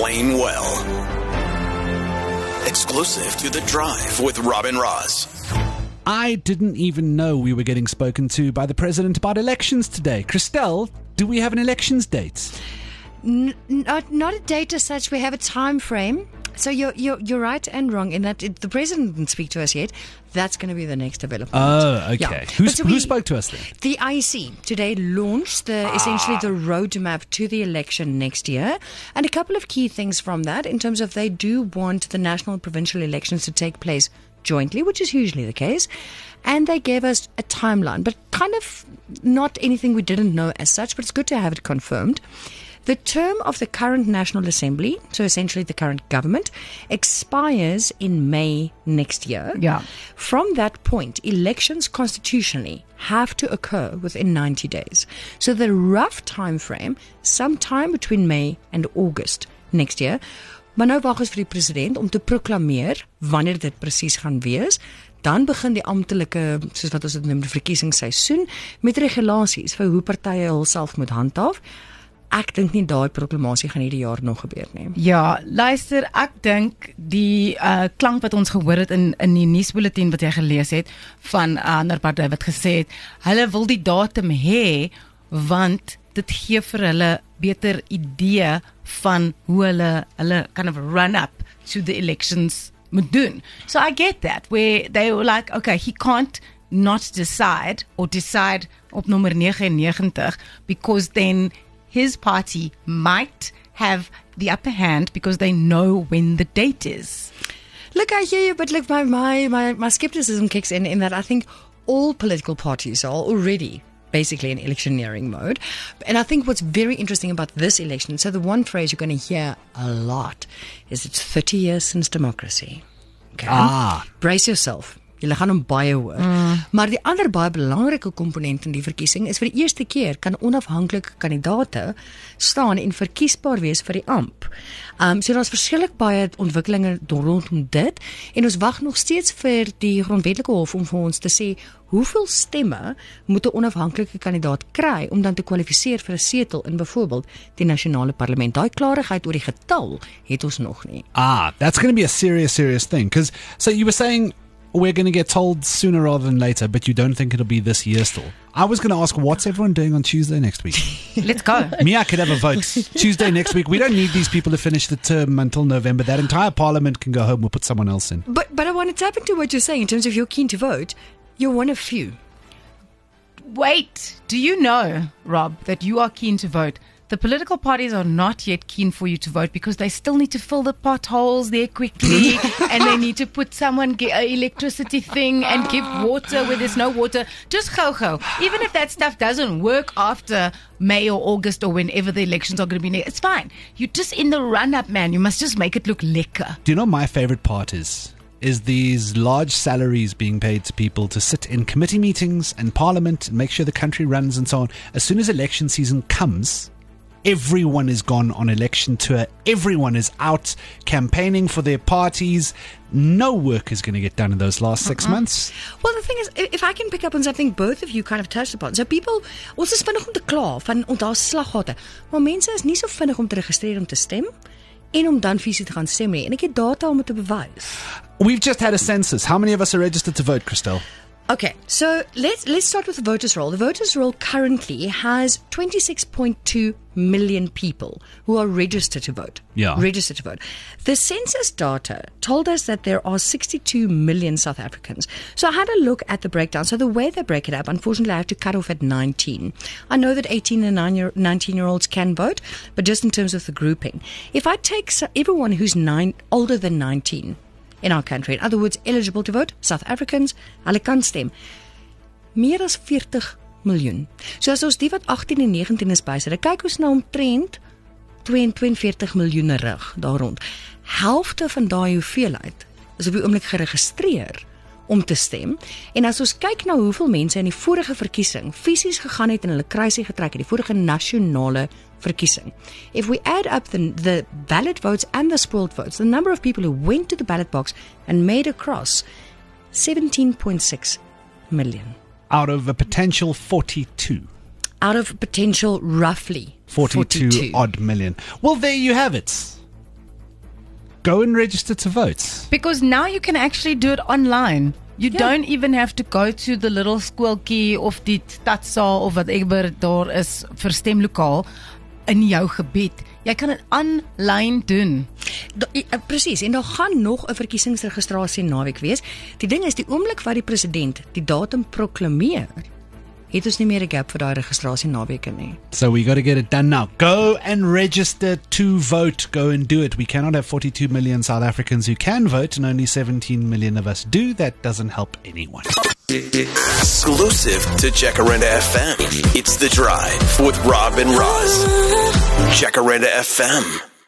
Blaine Well. Exclusive to The Drive with Rob and Roz. I didn't even know we were getting spoken to by the president about elections today. Christelle, do we have an elections date? N- not, not a date as such. We have a time frame. So you're, you're, you're right and wrong in that it, the president didn't speak to us yet. That's going to be the next development. Oh, okay. Yeah. Who, so who we- spoke to us then? The IEC today launched the essentially the ah. roadmap to the election next year, and a couple of key things from that in terms of they do want the national and provincial elections to take place jointly, which is usually the case, and they gave us a timeline, but kind of not anything we didn't know as such. But it's good to have it confirmed. The term of the current National Assembly, so essentially the current government, expires in May next year. Yeah. From that point, elections constitutionally have to occur within 90 days. So the rough time frame, sometime between May and August next year. Maar nou wag ons vir die president om te proklameer wanneer dit presies gaan wees. Dan begin die amptelike, soos wat ons dit noem, die verkiesingsseisoen met regulasies vir hoe partye hulself moet handhaaf. Ek dink nie daai proklamasie gaan hierdie jaar nog gebeur nie. Ja, luister, ek dink die uh klank wat ons gehoor het in in die nuusbulletin wat jy gelees het van 'n ander party wat gesê het, hulle wil die datum hê want dit gee vir hulle beter idee van hoe hulle hulle kind of run up to the elections moet doen. So I get that where they were like, okay, he can't not decide or decide op nommer 99 because then his party might have the upper hand because they know when the date is. Look, I hear you, but look, my, my, my, my skepticism kicks in in that I think all political parties are already basically in electioneering mode. And I think what's very interesting about this election, so the one phrase you're going to hear a lot is it's 30 years since democracy. Okay. Ah. Brace yourself. Julle gaan hom baie hoor. Mm. Maar die ander baie belangrike komponent in die verkiesing is vir die eerste keer kan onafhanklike kandidaate staan en verkiesbaar wees vir die amp. Um so daar's verskillik baie ontwikkelinge do- rondom dit en ons wag nog steeds vir die grondwetlike hof om vir ons te sê hoeveel stemme moet 'n onafhanklike kandidaat kry om dan te kwalifiseer vir 'n setel in byvoorbeeld die nasionale parlement. Daai klarigheid oor die getal het ons nog nie. Ah, that's going to be a serious, serious thing. Because so you were saying we're going to get told sooner rather than later, but you don't think it'll be this year still. I was going to ask, what's everyone doing on Tuesday next week? Let's go. Me, I could have a vote Tuesday next week. We don't need these people to finish the term until November. That entire parliament can go home. We'll put someone else in. But but I want to tap into what you're saying in terms of you're keen to vote. You're one of few. Wait, do you know, Rob, that you are keen to vote? The political parties are not yet keen for you to vote because they still need to fill the potholes there quickly and they need to put someone get a electricity thing and give water where there's no water. Just go go. Even if that stuff doesn't work after May or August or whenever the elections are going to be, ne- it's fine. You're just in the run up, man. You must just make it look lekker. Do you know my favorite part is? Is these large salaries being paid to people to sit in committee meetings and parliament and make sure the country runs and so on. As soon as election season comes, everyone is gone on election tour. Everyone is out campaigning for their parties. No work is going to get done in those last 6 months. Well, the thing is, if I can pick up on something both of you kind of touched upon. So people, ons is vinnig om te kla van ons daar slaggate. Maar mense is nie so vinnig om te registreer om te stem en om dan fisies te gaan stem nie. En ek het data om dit te bewys. We've just had a census. How many of us are registered to vote, Christelle? Okay, so let's let's start with the voters roll. The voters roll currently has 26.2 million people who are registered to vote. Yeah. Registered to vote. The census data told us that there are 62 million South Africans. So I had a look at the breakdown. So the way they break it up, unfortunately, I have to cut off at 19. I know that 18 and 9 year, 19 year olds can vote, but just in terms of the grouping. If I take everyone who's nine, older than 19, in our country. In other words, eligible to vote, South Africans, hulle kan stem. Meer as 40 miljoen. So as ons die wat 18 en 19 is bysit, kyk ons na omtrent 42 miljoen rig daar rond. Helfte van daai hoeveelheid is op die oomblik geregistreer om te stem. En as ons kyk na hoeveel mense in die vorige verkiesing fisies gegaan het en hulle kruisie getrek het, die vorige nasionale verkiesing. If we add up the the valid votes and the spoiled votes, the number of people who went to the ballot box and made a cross 17.6 million Out of a potential 42. out of potential roughly 42, 42. odd million. Well, there you have it. Go and register to vote. Because now you can actually do it online. You Ja. don't even have to go to the little skooltjie of die stadsaal of whatever daar is vir stemlokaal in jou gebied. Jy kan dit aanlyn doen. Eh, Presies, en daar gaan nog 'n verkiesingsregistrasie naweek wees. Die ding is die oomblik wat die president die datum proklameer, het ons nie meer 'n gap vir daai registrasie naweke nie. So we got to get it done now. Go and register to vote. Go and do it. We cannot have 42 million South Africans who can vote and only 17 million of us do. That doesn't help anyone. Exclusive to Jacaranda FM. It's The Drive with Rob and Roz. Jacaranda FM.